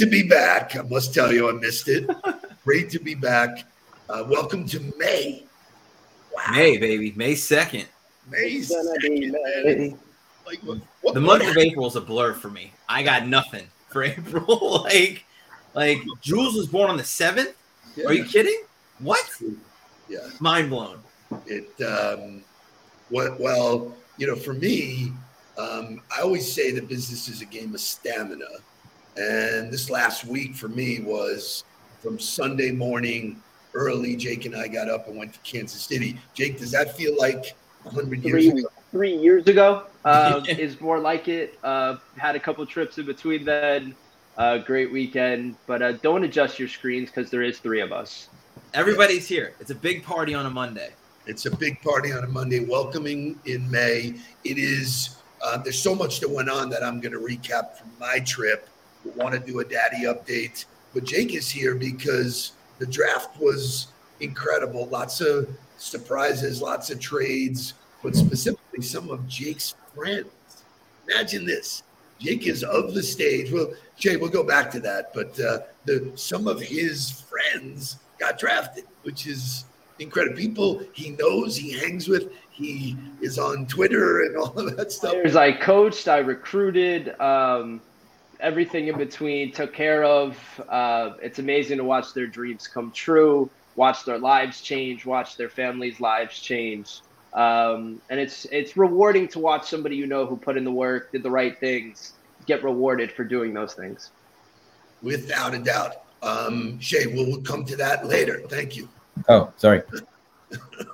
to be back. I must tell you, I missed it. Great to be back. Uh, welcome to May. Wow. May, baby. May 2nd. May 2nd, May. man. Like, what, what, The month of April is a blur for me. I got nothing for April. like, like Jules was born on the 7th. Yeah. Are you kidding? What? Yeah. Mind blown. It um, what well, you know, for me, um, I always say that business is a game of stamina, and this last week for me was from Sunday morning early. Jake and I got up and went to Kansas City. Jake, does that feel like hundred years Three, ago? three years ago uh, is more like it. Uh, had a couple trips in between then. Uh, great weekend, but uh, don't adjust your screens because there is three of us. Everybody's here. It's a big party on a Monday. It's a big party on a Monday, welcoming in May. It is, uh, there's so much that went on that I'm going to recap from my trip. We want to do a daddy update. But Jake is here because the draft was incredible. Lots of surprises, lots of trades, but specifically some of Jake's friends. Imagine this. Jake is of the stage. Well, Jay, we'll go back to that. But uh, the some of his friends got drafted, which is incredible. People he knows, he hangs with, he is on Twitter and all of that stuff. Players I coached, I recruited, um, everything in between, took care of. Uh, it's amazing to watch their dreams come true, watch their lives change, watch their families' lives change. Um, and it's it's rewarding to watch somebody you know who put in the work, did the right things, get rewarded for doing those things. Without a doubt. Um, Shay, we'll, we'll come to that later. Thank you. Oh, sorry.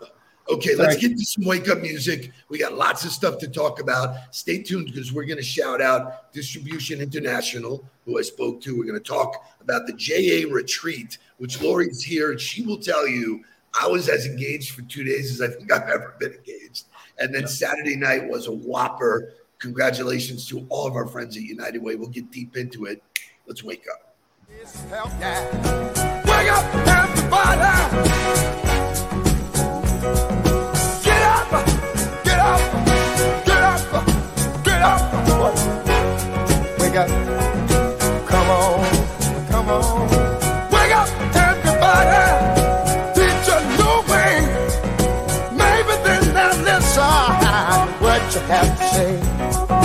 Okay, let's get to some wake up music. We got lots of stuff to talk about. Stay tuned because we're going to shout out Distribution International, who I spoke to. We're going to talk about the JA retreat, which Lori's here and she will tell you I was as engaged for two days as I think I've ever been engaged. And then Saturday night was a whopper. Congratulations to all of our friends at United Way. We'll get deep into it. Let's wake up. Come on! Come on! Wake up, everybody! Did you know? Maybe what you have to say.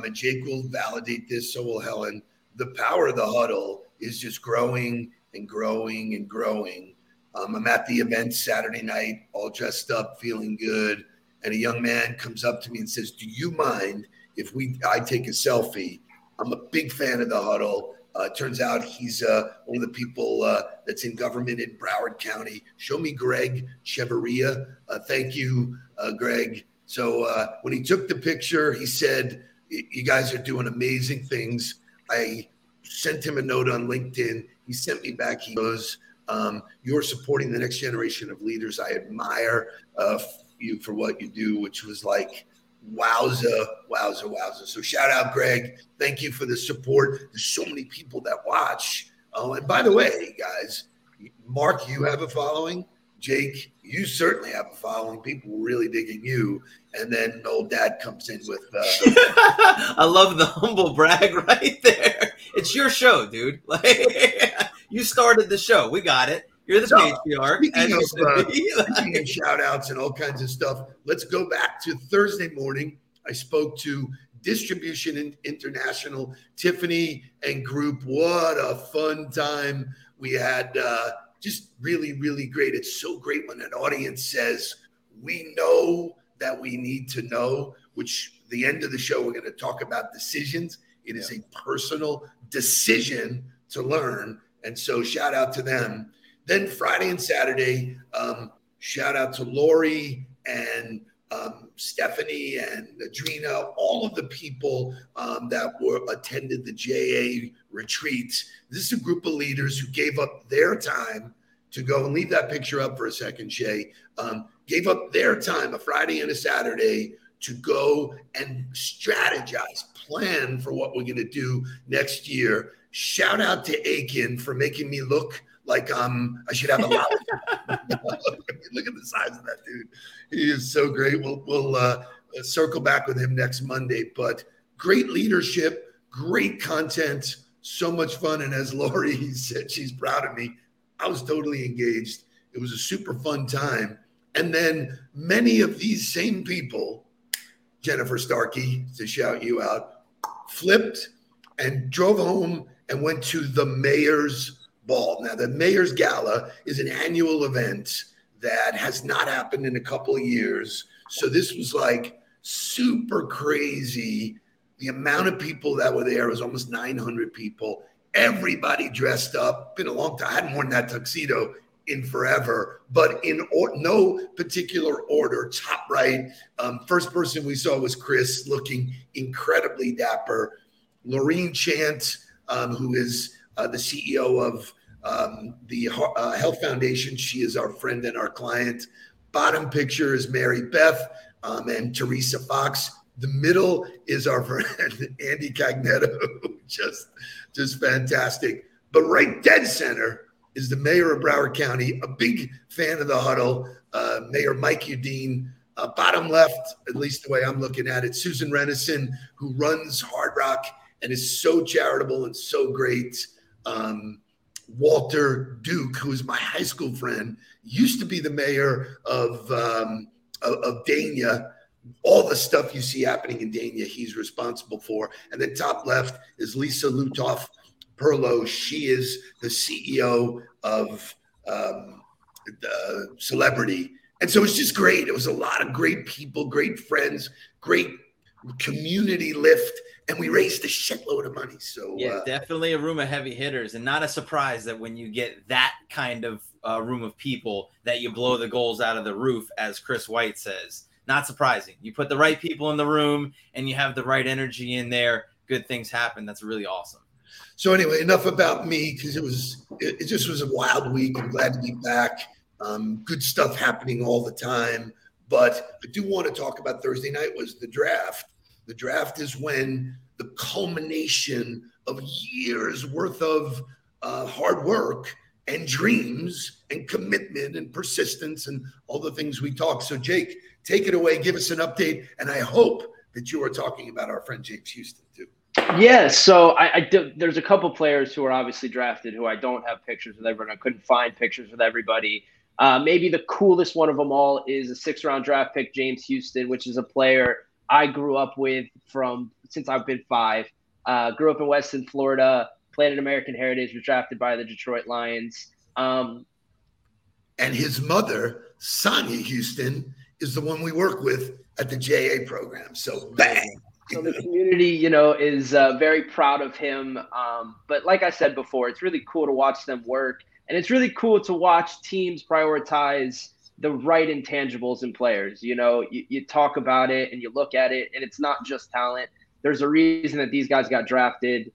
Um, and Jake will validate this, so will Helen. The power of the huddle is just growing and growing and growing. Um, I'm at the event Saturday night, all dressed up, feeling good, and a young man comes up to me and says, "Do you mind if we I take a selfie?" I'm a big fan of the huddle. Uh, turns out he's uh, one of the people uh, that's in government in Broward County. Show me Greg Cheveria. Uh, thank you, uh, Greg. So uh, when he took the picture, he said, "Y- "You guys are doing amazing things." I sent him a note on LinkedIn. He sent me back. He goes, um, "You're supporting the next generation of leaders. I admire uh, you for what you do," which was like, "Wowza, wowza, wowza!" So shout out, Greg. Thank you for the support. There's so many people that watch. Oh, and by the way, guys, Mark, you have a following. Jake, you certainly have a following. People really digging you. And then old dad comes in with uh, I love the humble brag right there. It's your show, dude. Like you started the show. We got it. You're the So, patriarch. speaking of, uh, be. speaking of shout outs and all kinds of stuff, let's go back to Thursday morning. I spoke to Distribution International, Tiffany and group. What a fun time we had. Uh, just really, really great. It's so great when an audience says, We know that we need to know, which the end of the show, we're going to talk about decisions. It is a personal decision to learn. And so, shout out to them. Then Friday and Saturday, um, shout out to Lori and um, Stephanie and Adrina, all of the people um, that were attended the JA retreats. This is a group of leaders who gave up their time to go and leave that picture up for a second, Shay. Um, gave up their time, a Friday and a Saturday, to go and strategize, plan for what we're going to do next year. Shout out to Aiken for making me look like um I should have a lot. look at the size of that dude. He is so great. We'll we'll uh, circle back with him next Monday. But great leadership, great content, so much fun. And as Lori said, she's proud of me. I was totally engaged. It was a super fun time. And then many of these same people, Jennifer Starkey, to shout you out, flipped and drove home and went to the mayor's ball. Now, the mayor's gala is an annual event that has not happened in a couple of years. So this was like super crazy. The amount of people that were there was almost 900 people. Everybody dressed up. Been a long time. I hadn't worn that tuxedo in forever, but in or, no particular order. Top right, um, first person we saw was Chris, looking incredibly dapper. Laureen Chant, um, who is uh, the CEO of um, the uh, Health Foundation. She is our friend and our client. Bottom picture is Mary Beth um, and Teresa Fox. The middle is our friend Andy Cagnetto, just just fantastic. But right dead center is the mayor of Broward County, a big fan of the huddle, uh, Mayor Mike Udine. Uh, bottom left, at least the way I'm looking at it, Susan Renneisen, who runs Hard Rock and is so charitable and so great. Um, Walter Duke, who is my high school friend, used to be the mayor of um, of, of Dania. All the stuff you see happening in Dania, he's responsible for. And then top left is Lisa Lutoff Perlo. She is the CEO of um, the Celebrity. And so it's just great. It was a lot of great people, great friends, great community lift and we raised a shitload of money. So yeah, uh, definitely a room of heavy hitters, and not a surprise that when you get that kind of uh, room of people, that you blow the goals out of the roof, as Chris White says. Not surprising. You put the right people in the room, and you have the right energy in there. Good things happen. That's really awesome. So anyway, enough about me because it was it, it, just was a wild week. I'm glad to be back. Um, good stuff happening all the time. But I do want to talk about Thursday night was the draft the draft is when the culmination of years worth of uh, hard work and dreams and commitment and persistence and all the things we talk. So, Jake, take it away. Give us an update. And I hope that you are talking about our friend James Houston too. Yeah, so I, I do, there's a couple players who are obviously drafted who I don't have pictures with everyone. I couldn't find pictures with everybody. Uh, maybe the coolest one of them all is a six round draft pick, James Houston, which is a player I grew up with from since I've been five. Uh, grew up in Weston, Florida. Played in American Heritage. Was drafted by the Detroit Lions. Um, and his mother, Sonia Houston, is the one we work with at the JA program. So bang. So the community, you know, is uh, very proud of him. Um, but like I said before, it's really cool to watch them work, and it's really cool to watch teams prioritize the right intangibles in players. You know, you, you talk about it and you look at it, and it's not just talent. There's a reason that these guys got drafted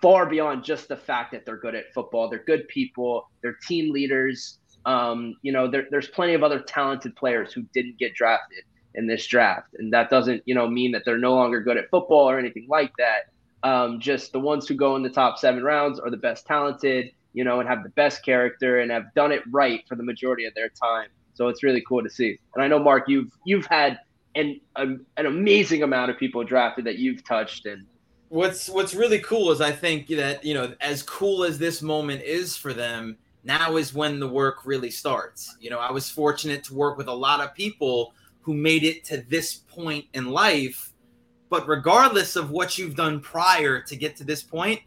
far beyond just the fact that they're good at football. They're good people, they're team leaders. Um, you know, there, there's plenty of other talented players who didn't get drafted in this draft. And that doesn't, you know, mean that they're no longer good at football or anything like that. Um, just the ones who go in the top seven rounds are the best talented, you know, and have the best character and have done it right for the majority of their time. So it's really cool to see. And I know Mark, you've you've had an an amazing amount of people drafted that you've touched and what's what's really cool is I think that you know as cool as this moment is for them now is when the work really starts. You know, I was fortunate to work with a lot of people who made it to this point in life, but regardless of what you've done prior to get to this point,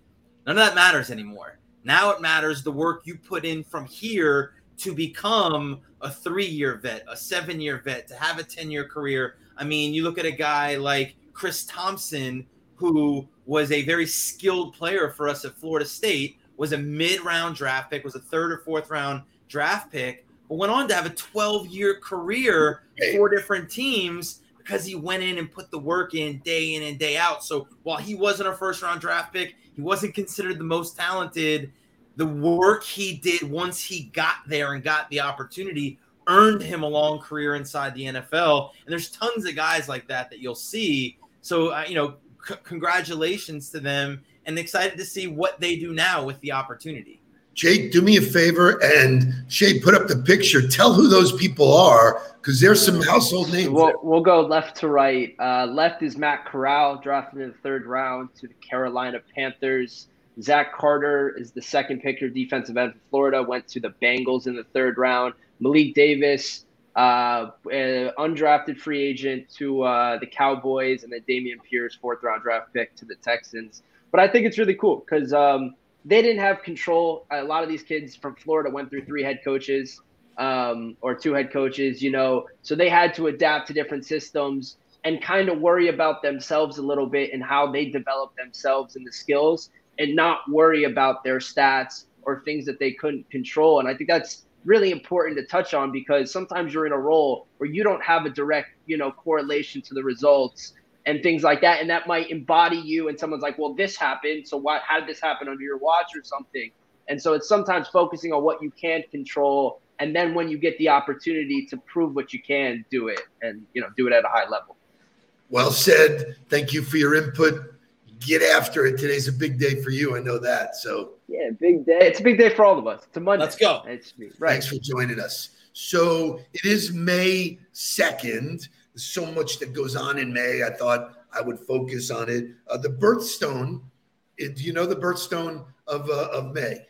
none of that matters anymore. Now it matters the work you put in from here to become a three year vet, a seven year vet, to have a 10 year career. I mean, you look at a guy like Chris Thompson, who was a very skilled player for us at Florida State, was a mid round draft pick, was a third or fourth round draft pick, but went on to have a 12 year career, four different teams because he went in and put the work in day in and day out. So while he wasn't a first round draft pick, he wasn't considered the most talented. The work he did once he got there and got the opportunity earned him a long career inside the NFL. And there's tons of guys like that that you'll see. So, uh, you know, c- congratulations to them and excited to see what they do now with the opportunity. Jake, do me a favor and Shay, put up the picture. Tell who those people are because there's some household names. We'll, we'll go left to right. Uh, left is Matt Corral, drafted in the third round to the Carolina Panthers. Zach Carter is the second pick of defensive end for Florida, went to the Bengals in the third round. Malik Davis, uh, undrafted free agent to uh, the Cowboys, and then Dameon Pierce, fourth round draft pick to the Texans. But I think it's really cool because um, they didn't have control. A lot of these kids from Florida went through three head coaches um, or two head coaches, you know, so they had to adapt to different systems and kind of worry about themselves a little bit and how they develop themselves and the skills and not worry about their stats or things that they couldn't control. And I think that's really important to touch on because sometimes you're in a role where you don't have a direct, you know, correlation to the results and things like that. And that might embody you. And someone's like, well, this happened. So why, how did this happen under your watch or something? And so it's sometimes focusing on what you can control. And then when you get the opportunity to prove what you can, do it and, you know, do it at a high level. Well said. Thank you for your input. Get after it. Today's a big day for you. I know that. So yeah, big day. It's a big day for all of us. It's a Monday. Let's go. It's, right. Thanks for joining us. So it is May 2nd. There's so much that goes on in May. I thought I would focus on it. Uh, the birthstone, it, do you know the birthstone of, uh, of May?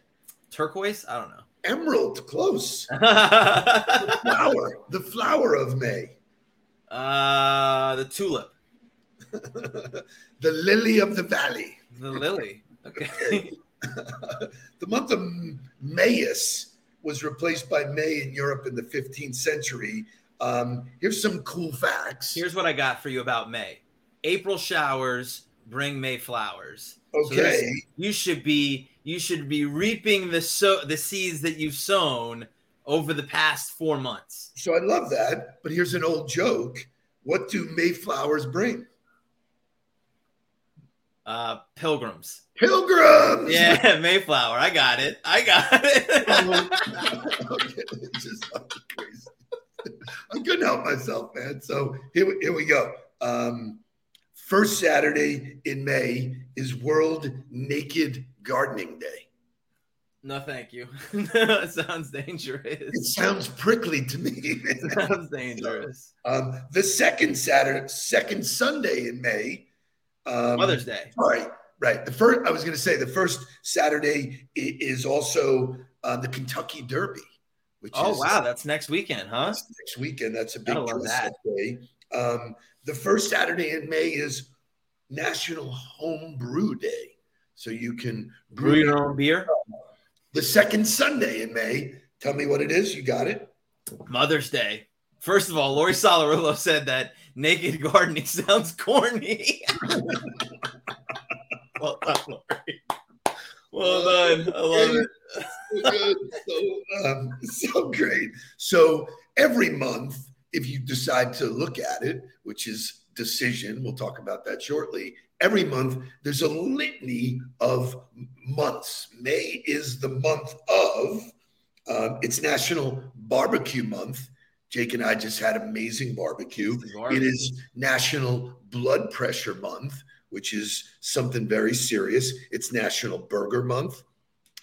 Turquoise? I don't know. Emerald, close. the flower, the flower of May. Uh, the tulip. the lily of the valley. The lily. Okay. the month of Mayus was replaced by May in Europe in the 15th century um, here's some cool facts. Here's what I got for you about May. April showers bring May flowers. Okay. So you should be you should be reaping the so the seeds that you've sown over the past four months. So I love that. But here's an old joke. What do Mayflowers bring? Uh pilgrims. Pilgrims. Yeah, Mayflower. I got it. I got it. okay. Just. I couldn't help myself, man. So here, here we go. Um, first Saturday in May is World Naked Gardening Day. No, thank you. it sounds dangerous. It sounds prickly to me. it sounds dangerous. Um, the second Saturday, second Sunday in May, um, Mother's Day. Right, right. The first, I was going to say, the first Saturday is also uh, the Kentucky Derby. Which oh is, wow, that's next weekend, huh? Next weekend. That's a big that. day. Um, the first Saturday in May is National Home Brew Day, so you can brew, brew your own beer. The second Sunday in May. Tell me what it is. You got it. Mother's Day. First of all, Lori Solarillo said that naked gardening sounds corny. well done, Lori. Well done. I love it. so, um, so great. So every month, if you decide to look at it, which is decision, we'll talk about that shortly. Every month, there's a litany of months. May is the month of, uh, it's National Barbecue Month. Jake and I just had amazing barbecue. It is National Blood Pressure Month which is something very serious. It's National Burger Month.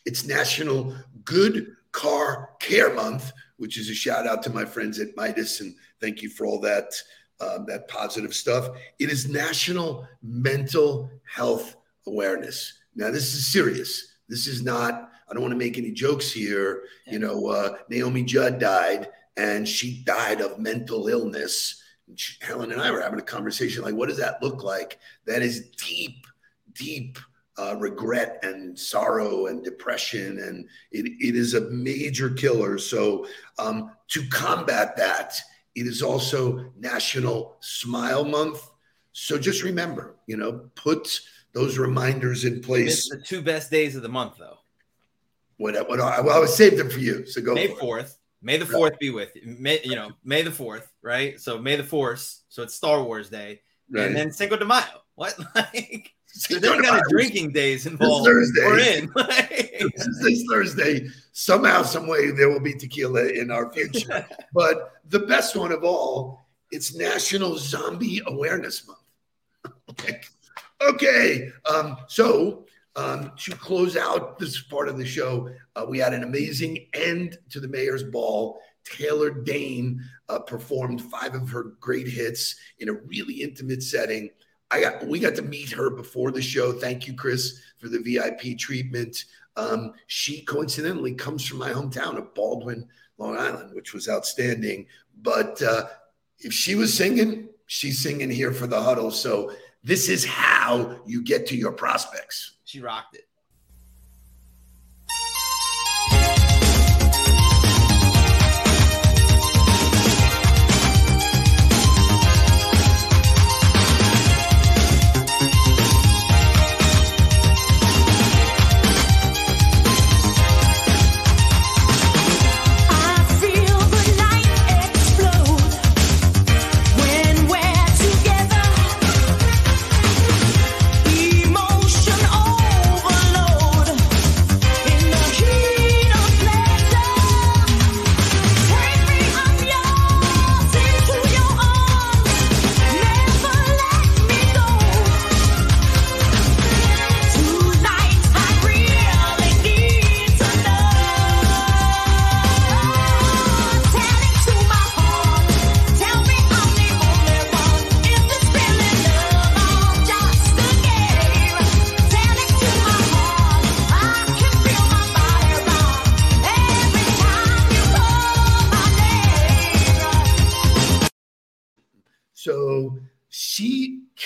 It's National Good Car Care Month, which is a shout out to my friends at Midas and thank you for all that um, that positive stuff. It is National Mental Health Awareness. Now this is serious. This is not. I don't want to make any jokes here. You know, uh, Naomi Judd died, and she died of mental illness Helen and I were having a conversation like, what does that look like? That is deep, deep uh, regret and sorrow and depression. And it, it is a major killer. So, um, to combat that, it is also National Smile Month. So just remember, you know, put those reminders in place. the two best days of the month, though. What? What? I, well, I saved them for you. So go. May for it. fourth. May the fourth be with you. May you know May the fourth, right? So May the Force. So it's Star Wars Day, Right. and then Cinco de Mayo. What? Like Cinco there's any kind of drinking days involved. Thursday. We're in. Like, this Thursday, somehow, some way, there will be tequila in our future. but the best one of all, it's National Zombie Awareness Month. okay, okay. Um, so um, to close out this part of the show, uh, we had an amazing end to the Mayor's Ball. Taylor Dayne uh, performed five of her great hits in a really intimate setting. I got we got to meet her before the show. Thank you, Chris, for the VIP treatment. Um, she coincidentally comes from my hometown of Baldwin, Long Island, which was outstanding. But uh, if she was singing, she's singing here for the huddle. So this is how you get to your prospects. she rocked it.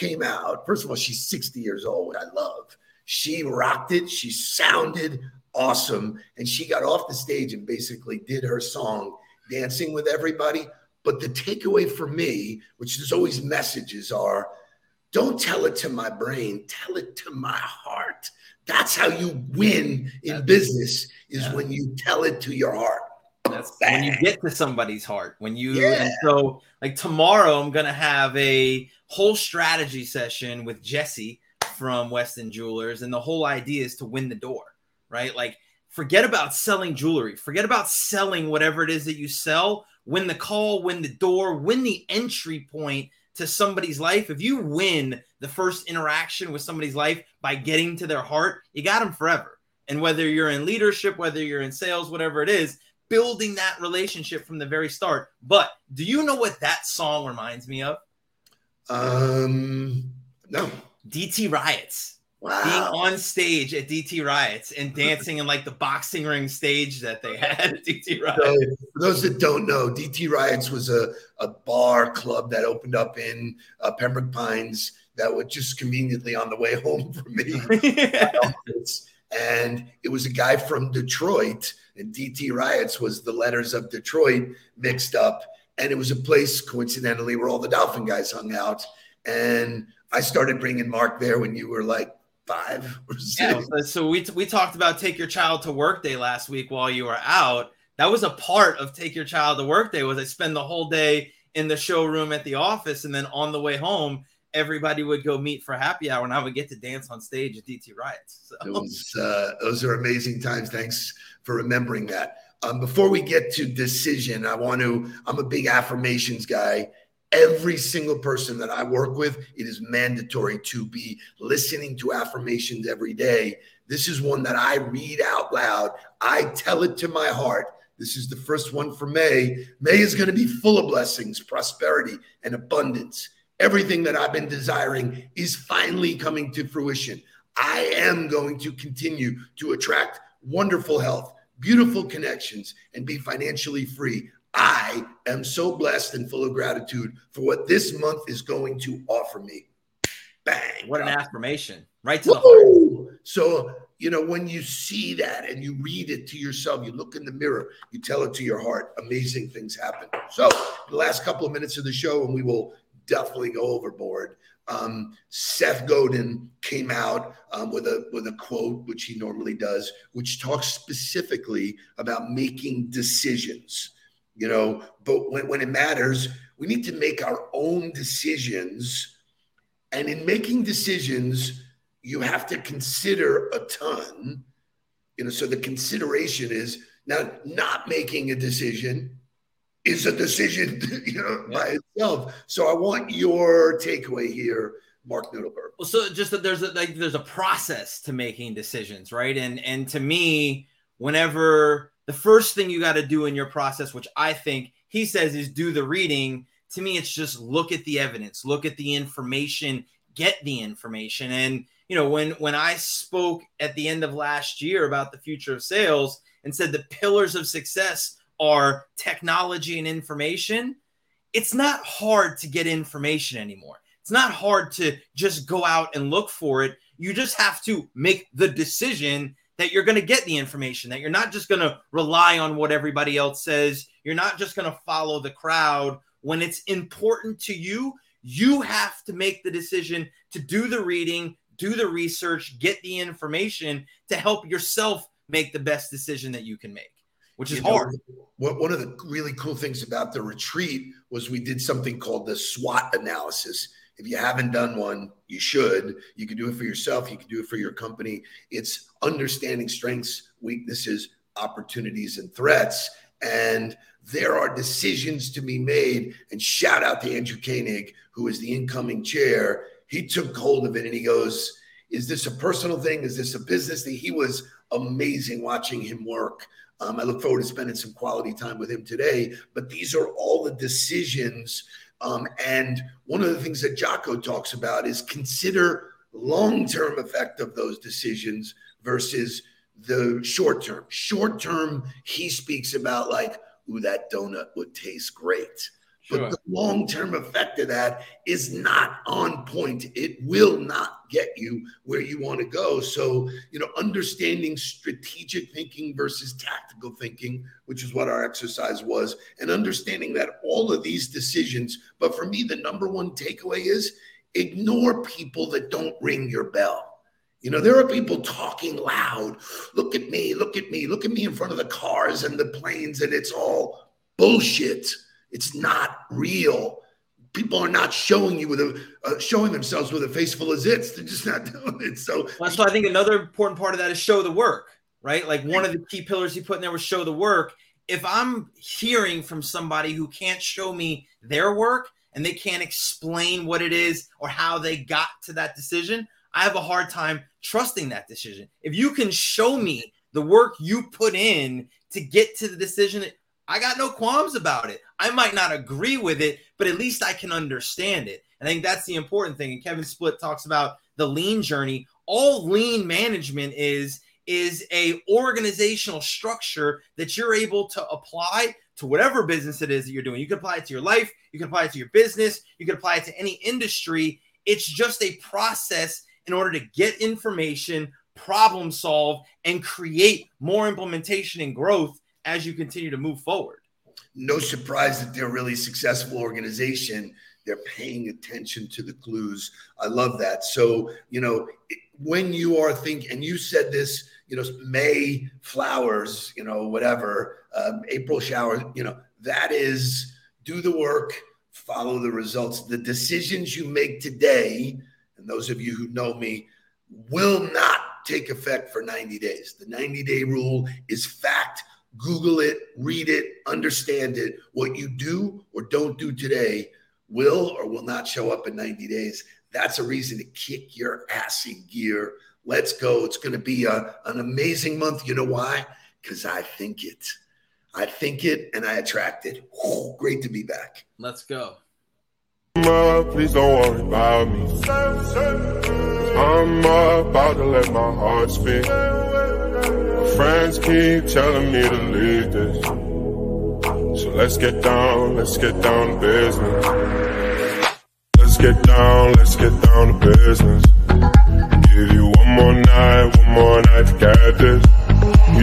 Came out. First of all, she's 60 years old, which I love. She rocked it. She sounded awesome. And she got off the stage and basically did her song, Dancing with Everybody. But the takeaway for me, which is always messages, are don't tell it to my brain, tell it to my heart. That's how you win in business, is Yeah. when you tell it to your heart. That's when you get to somebody's heart. When you Yeah. and so like tomorrow, I'm gonna have a whole strategy session with Jesse from Weston Jewelers, and the whole idea is to win the door, right? Like forget about selling jewelry, forget about selling whatever it is that you sell. Win the call, win the door, win the entry point to somebody's life. If you win the first interaction with somebody's life by getting to their heart, you got them forever. And whether you're in leadership, whether you're in sales, whatever it is, building that relationship from the very start. But do you know what that song reminds me of? Um, no. DT Riots. Wow. Being on stage at DT Riots and dancing in like the boxing ring stage that they had at DT Riots. So, for those that don't know, DT Riots was a, a bar club that opened up in uh, Pembroke Pines that was just conveniently on the way home for me. and it was a guy from Detroit, and DT Riots was the letters of Detroit mixed up. And it was a place, coincidentally, where all the Dolphin guys hung out. And I started bringing Mark there when you were like five or Yeah, six. so- so we we talked about take your child to work day last week while you were out. That was a part of take your child to work day was I spend the whole day in the showroom at the office and then on the way home everybody would go meet for happy hour and I would get to dance on stage at DT Riots. It So was, uh, those are amazing times. Thanks for remembering that. Um, before we get to decision, I want to, I'm a big affirmations guy. Every single person that I work with, it is mandatory to be listening to affirmations every day. This is one that I read out loud. I tell it to my heart. This is the first one for May. May is going to be full of blessings, prosperity, and abundance. Everything that I've been desiring is finally coming to fruition. I am going to continue to attract wonderful health, beautiful connections, and be financially free. I am so blessed and full of gratitude for what this month is going to offer me. Bang. what an affirmation. Right to the heart. So, you know, when you see that and you read it to yourself, you look in the mirror, you tell it to your heart, amazing things happen. So, the last couple of minutes of the show, and we will definitely go overboard. Um, Seth Godin came out um, with a with a quote, which he normally does, which talks specifically about making decisions. You know, but when, when it matters, we need to make our own decisions. And in making decisions, you have to consider a ton. You know, so the consideration is now not making a decision is a decision, you know, by itself. So I want your takeaway here, Mark Noodleberg. Well, so just that there's a like there's a process to making decisions, right? And and to me, whenever the first thing you got to do in your process, which I think he says is do the reading. To me, it's just look at the evidence, look at the information, get the information. And you know, when when I spoke at the end of last year about the future of sales and said the pillars of success are technology and information, it's not hard to get information anymore. It's not hard to just go out and look for it. You just have to make the decision that you're going to get the information, that you're not just going to rely on what everybody else says. You're not just going to follow the crowd. When it's important to you, you have to make the decision to do the reading, do the research, get the information to help yourself make the best decision that you can make, which is You hard. One of the really cool things about the retreat was we did something called the SWOT analysis. If you haven't done one, you should. You can do it for yourself, you can do it for your company. It's understanding strengths, weaknesses, opportunities, and threats. And there are decisions to be made. And shout out to Andrew Koenig, who is the incoming chair. He took hold of it and he goes, Is this a personal thing? Is this a business thing? He was amazing watching him work. Um, I look forward to spending some quality time with him today. But these are all the decisions. Um, and one of the things that Jocko talks about is consider long-term effect of those decisions versus the short term. Short term, he speaks about like, ooh, that donut would taste great. Sure. But the long term effect of that is not on point. It will not get you where you want to go. So, you know, understanding strategic thinking versus tactical thinking, which is what our exercise was, and understanding that all of these decisions, but for me, the number one takeaway is ignore people that don't ring your bell. You know, there are people talking loud. Look at me, look at me, look at me in front of the cars and the planes, and it's all bullshit. It's not real. People are not showing you with a uh, showing themselves with a face full of zits. They're just not doing it. So That's why I think another important part of that is show the work, right? Like one of the key pillars he put in there was show the work. If I'm hearing from somebody who can't show me their work and they can't explain what it is or how they got to that decision, I have a hard time trusting that decision. If you can show me the work you put in to get to the decision, I got no qualms about it. I might not agree with it, but at least I can understand it. And I think that's the important thing. And Kevin Split talks about the lean journey. All lean management is is a organizational structure that you're able to apply to whatever business it is that you're doing. You can apply it to your life, you can apply it to your business, you can apply it to any industry. It's just a process in order to get information, problem solve, and create more implementation and growth as you continue to move forward. no surprise that they're a really successful organization. They're paying attention to the clues. I love that. So, you know, when you are thinking, and you said this, you know, May flowers, you know, whatever, um, April showers, you know, that is do the work, follow the results. The decisions you make today, and those of you who know me, will not take effect for 90 days. The 90 day rule is fact. Google it, read it, understand it. What you do or don't do today will or will not show up in 90 days. That's a reason to kick your ass in gear. Let's go. It's going to be a, an amazing month. You know why? Because I think it. I think it and I attract it. Whew, great to be back. Let's go. Mama, please don't worry about me. I'm about to let my heart speak. Friends keep telling me to leave this. So let's get down, let's get down to business. Let's get down, let's get down to business. Give you one more night, one more night to get this. You